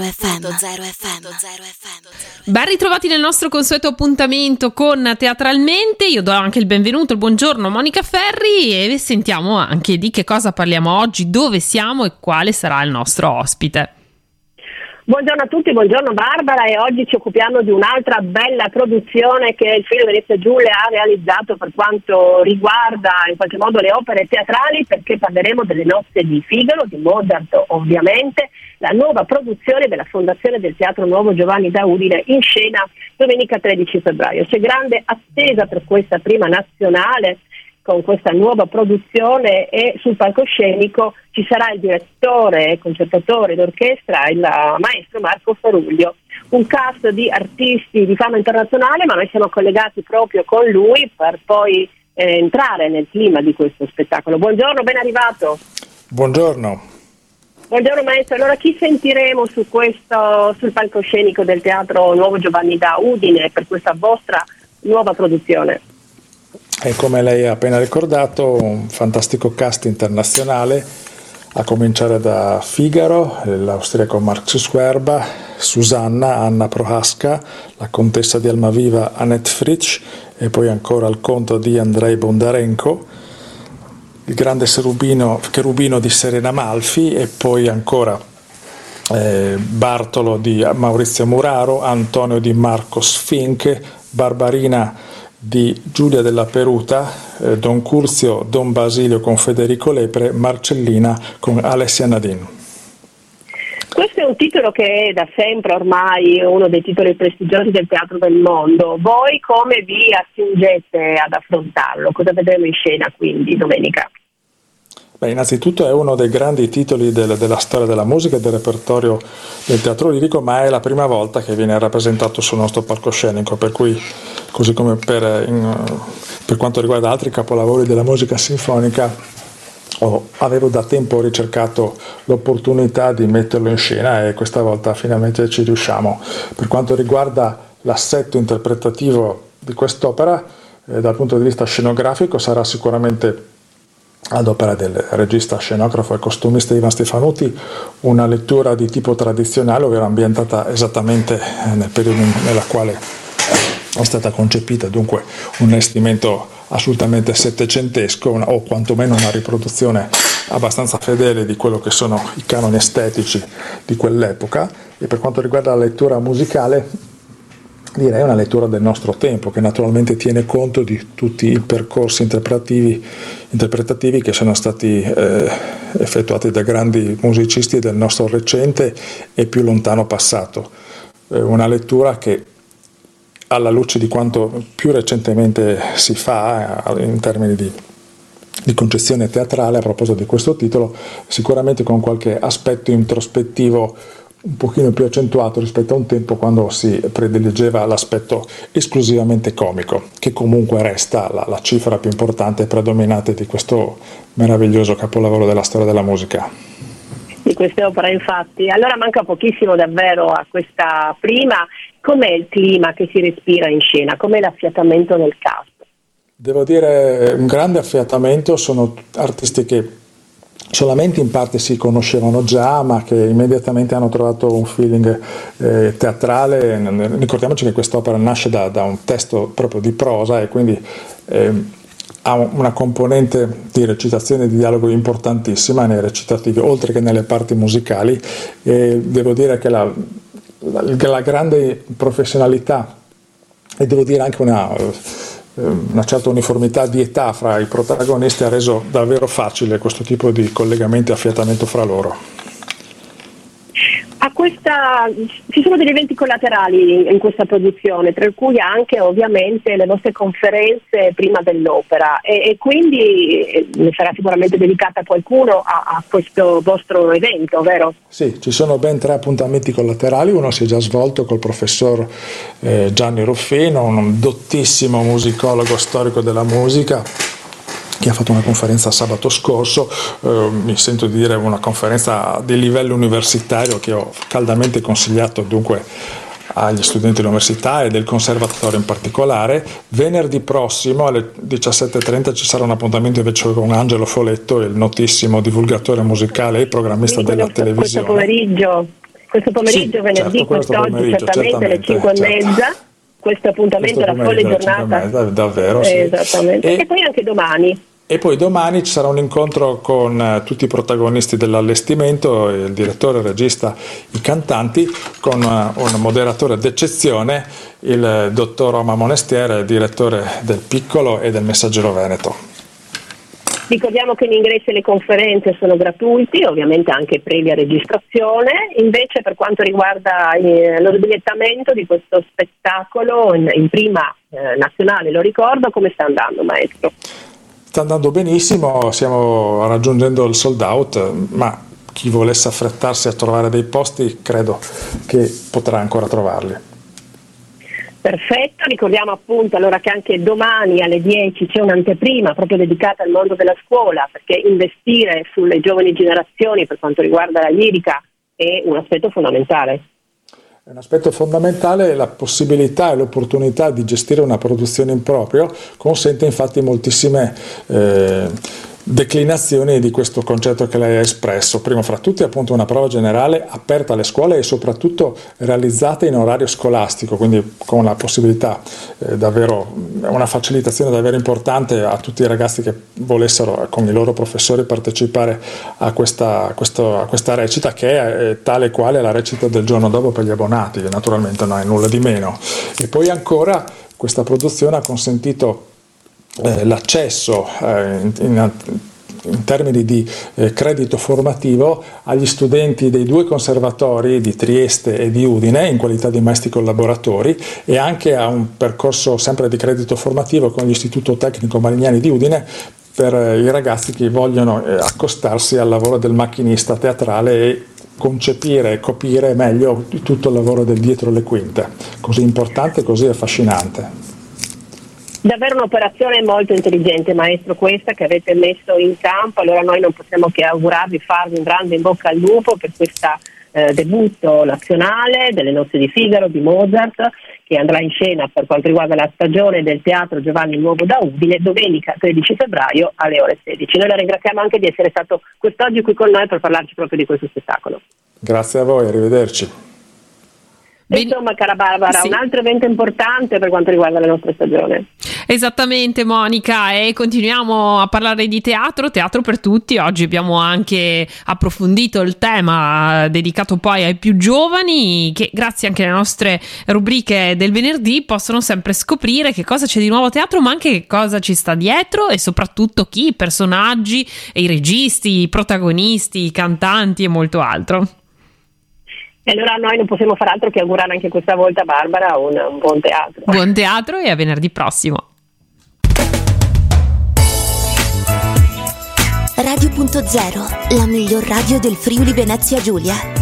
FM. Ben ritrovati nel nostro consueto appuntamento con Teatralmente. Io do anche il benvenuto, il buongiorno a Monica Ferri e sentiamo anche di che cosa parliamo oggi, dove siamo e quale sarà il nostro ospite. Buongiorno a tutti, buongiorno Barbara e oggi ci occupiamo di un'altra bella produzione che il film Venezia Giulia ha realizzato per quanto riguarda in qualche modo le opere teatrali perché parleremo delle nozze di Figaro, di Mozart ovviamente, la nuova produzione della Fondazione del Teatro Nuovo Giovanni da Udine in scena domenica 13 febbraio. C'è grande attesa per questa prima nazionale con questa nuova produzione e sul palcoscenico ci sarà il direttore concertatore d'orchestra, il maestro Marco Faruglio. Un cast di artisti di fama internazionale, ma noi siamo collegati proprio con lui per poi eh, entrare nel clima di questo spettacolo. Buongiorno, ben arrivato. Buongiorno. Buongiorno maestro, allora chi sentiremo su questo, sul palcoscenico del Teatro Nuovo Giovanni da Udine per questa vostra nuova produzione? E come lei ha appena ricordato, un fantastico cast internazionale, a cominciare da Figaro, l'austriaco Marx Swerba, Susanna, Anna Prohaska, la contessa di Almaviva Annette Fritsch e poi ancora il conto di Andrei Bondarenko, il grande cherubino, cherubino di Serena Malfi e poi ancora eh, Bartolo di Maurizio Muraro, Antonio di Marcos Fink, Barbarina di Giulia della Peruta, eh, Don Curzio, Don Basilio con Federico Lepre, Marcellina con Alessia Nadin. Questo è un titolo che è da sempre ormai uno dei titoli prestigiosi del teatro del mondo. Voi come vi attingete ad affrontarlo? Cosa vedremo in scena quindi domenica? Beh, innanzitutto è uno dei grandi titoli del, della storia della musica e del repertorio del teatro lirico, ma è la prima volta che viene rappresentato sul nostro palcoscenico, per cui così come per, in, per quanto riguarda altri capolavori della musica sinfonica, oh, avevo da tempo ricercato l'opportunità di metterlo in scena e questa volta finalmente ci riusciamo. Per quanto riguarda l'assetto interpretativo di quest'opera, eh, dal punto di vista scenografico sarà sicuramente ad opera del regista, scenografo e costumista Ivan Stefanuti, una lettura di tipo tradizionale, ovvero ambientata esattamente nel periodo nella quale è stata concepita, dunque un vestimento assolutamente settecentesco o quantomeno una riproduzione abbastanza fedele di quello che sono i canoni estetici di quell'epoca. E per quanto riguarda la lettura musicale direi una lettura del nostro tempo che naturalmente tiene conto di tutti i percorsi interpretativi, interpretativi che sono stati eh, effettuati da grandi musicisti del nostro recente e più lontano passato. Eh, una lettura che alla luce di quanto più recentemente si fa eh, in termini di, di concezione teatrale a proposito di questo titolo, sicuramente con qualche aspetto introspettivo un pochino più accentuato rispetto a un tempo quando si prediligeva l'aspetto esclusivamente comico, che comunque resta la, la cifra più importante e predominante di questo meraviglioso capolavoro della storia della musica di queste opere infatti. Allora manca pochissimo davvero a questa prima. Com'è il clima che si respira in scena? Com'è l'affiatamento nel cast? Devo dire un grande affiatamento, sono artisti che solamente in parte si conoscevano già, ma che immediatamente hanno trovato un feeling eh, teatrale. Ricordiamoci che quest'opera nasce da, da, un testo proprio di prosa e quindi eh, ha una componente di recitazione e di dialogo importantissima nei recitativi, oltre che nelle parti musicali. E devo dire che la, la, la grande professionalità e devo dire anche una una certa uniformità di età fra i protagonisti ha reso davvero facile questo tipo di collegamento e affiatamento fra loro questa, ci sono degli eventi collaterali in questa produzione, tra cui anche ovviamente le vostre conferenze prima dell'opera. E, e quindi eh, ne sarà sicuramente dedicata qualcuno a, a, questo vostro evento, vero? Sì, ci sono ben tre appuntamenti collaterali, uno si è già svolto col professor eh, Gianni Ruffino, un dottissimo musicologo storico della musica che ha fatto una conferenza sabato scorso, eh, mi sento di dire una conferenza di livello universitario che ho caldamente consigliato dunque agli studenti dell'università e del conservatorio in particolare. Venerdì prossimo alle 17.30 ci sarà un appuntamento invece con Angelo Foletto, il notissimo divulgatore musicale e programmista sì, della questo, televisione. Questo pomeriggio questo pomeriggio, sì, venerdì, certo, quest'oggi, certamente alle 5 e certo. mezza. Questo appuntamento è la folle giornata. Mezza, davvero, sì. Esattamente. E, e poi anche domani. E poi domani ci sarà un incontro con uh, tutti i protagonisti dell'allestimento, il direttore, il regista, i cantanti, con uh, un moderatore d'eccezione, il dottor Oma Monestiere, direttore del Piccolo e del Messaggero Veneto. Ricordiamo che gli ingressi alle conferenze sono gratuiti, ovviamente anche previa registrazione, invece per quanto riguarda eh, lo sbigliettamento di questo spettacolo in, in prima eh, nazionale, lo ricordo, come sta andando maestro? Sta andando benissimo, stiamo raggiungendo il sold out, ma chi volesse affrettarsi a trovare dei posti credo che potrà ancora trovarli. Perfetto, ricordiamo appunto allora che anche domani alle 10 c'è un'anteprima proprio dedicata al mondo della scuola, perché investire sulle giovani generazioni per quanto riguarda la lirica è un aspetto fondamentale. È un aspetto fondamentale, la possibilità e l'opportunità di gestire una produzione in proprio consente infatti moltissime eh, declinazioni di questo concetto che lei ha espresso. Prima fra tutti appunto una prova generale aperta alle scuole e soprattutto realizzata in orario scolastico, quindi con la possibilità eh, davvero, una facilitazione davvero importante a tutti i ragazzi che volessero con i loro professori partecipare a questa, questo, a questa recita che è eh, tale quale la recita del giorno dopo per gli abbonati, che naturalmente non è nulla di meno. E poi ancora questa produzione ha consentito eh, l'accesso eh, in, in, in, termini di eh, credito formativo agli studenti dei due conservatori di Trieste e di Udine in qualità di maestri collaboratori e anche a un percorso sempre di credito formativo con l'Istituto Tecnico Marignani di Udine per eh, i ragazzi che vogliono eh, accostarsi al lavoro del macchinista teatrale e concepire e capire meglio tutto il lavoro del dietro le quinte, così importante e così affascinante. Davvero un'operazione molto intelligente, maestro, questa che avete messo in campo. Allora noi non possiamo che augurarvi, farvi un grande in bocca al lupo per questo eh, debutto nazionale delle nozze di Figaro di Mozart che andrà in scena per quanto riguarda la stagione del teatro Giovanni Nuovo da Udine domenica 13 febbraio alle ore 16. Noi la ringraziamo anche di essere stato quest'oggi qui con noi per parlarci proprio di questo spettacolo. Grazie a voi, arrivederci. Ben... Insomma, cara Barbara, sì. un altro evento importante per quanto riguarda la nostra stagione. Esattamente, Monica, e continuiamo a parlare di teatro, teatro per tutti. Oggi abbiamo anche approfondito il tema dedicato poi ai più giovani, che grazie anche alle nostre rubriche del venerdì possono sempre scoprire che cosa c'è di nuovo a teatro, ma anche che cosa ci sta dietro e soprattutto chi, i personaggi, i registi, i protagonisti, i cantanti e molto altro. E allora noi non possiamo fare altro che augurare anche questa volta a Barbara un, un buon teatro. Buon teatro e a venerdì prossimo. Radio.0, la miglior radio del Friuli Venezia Giulia.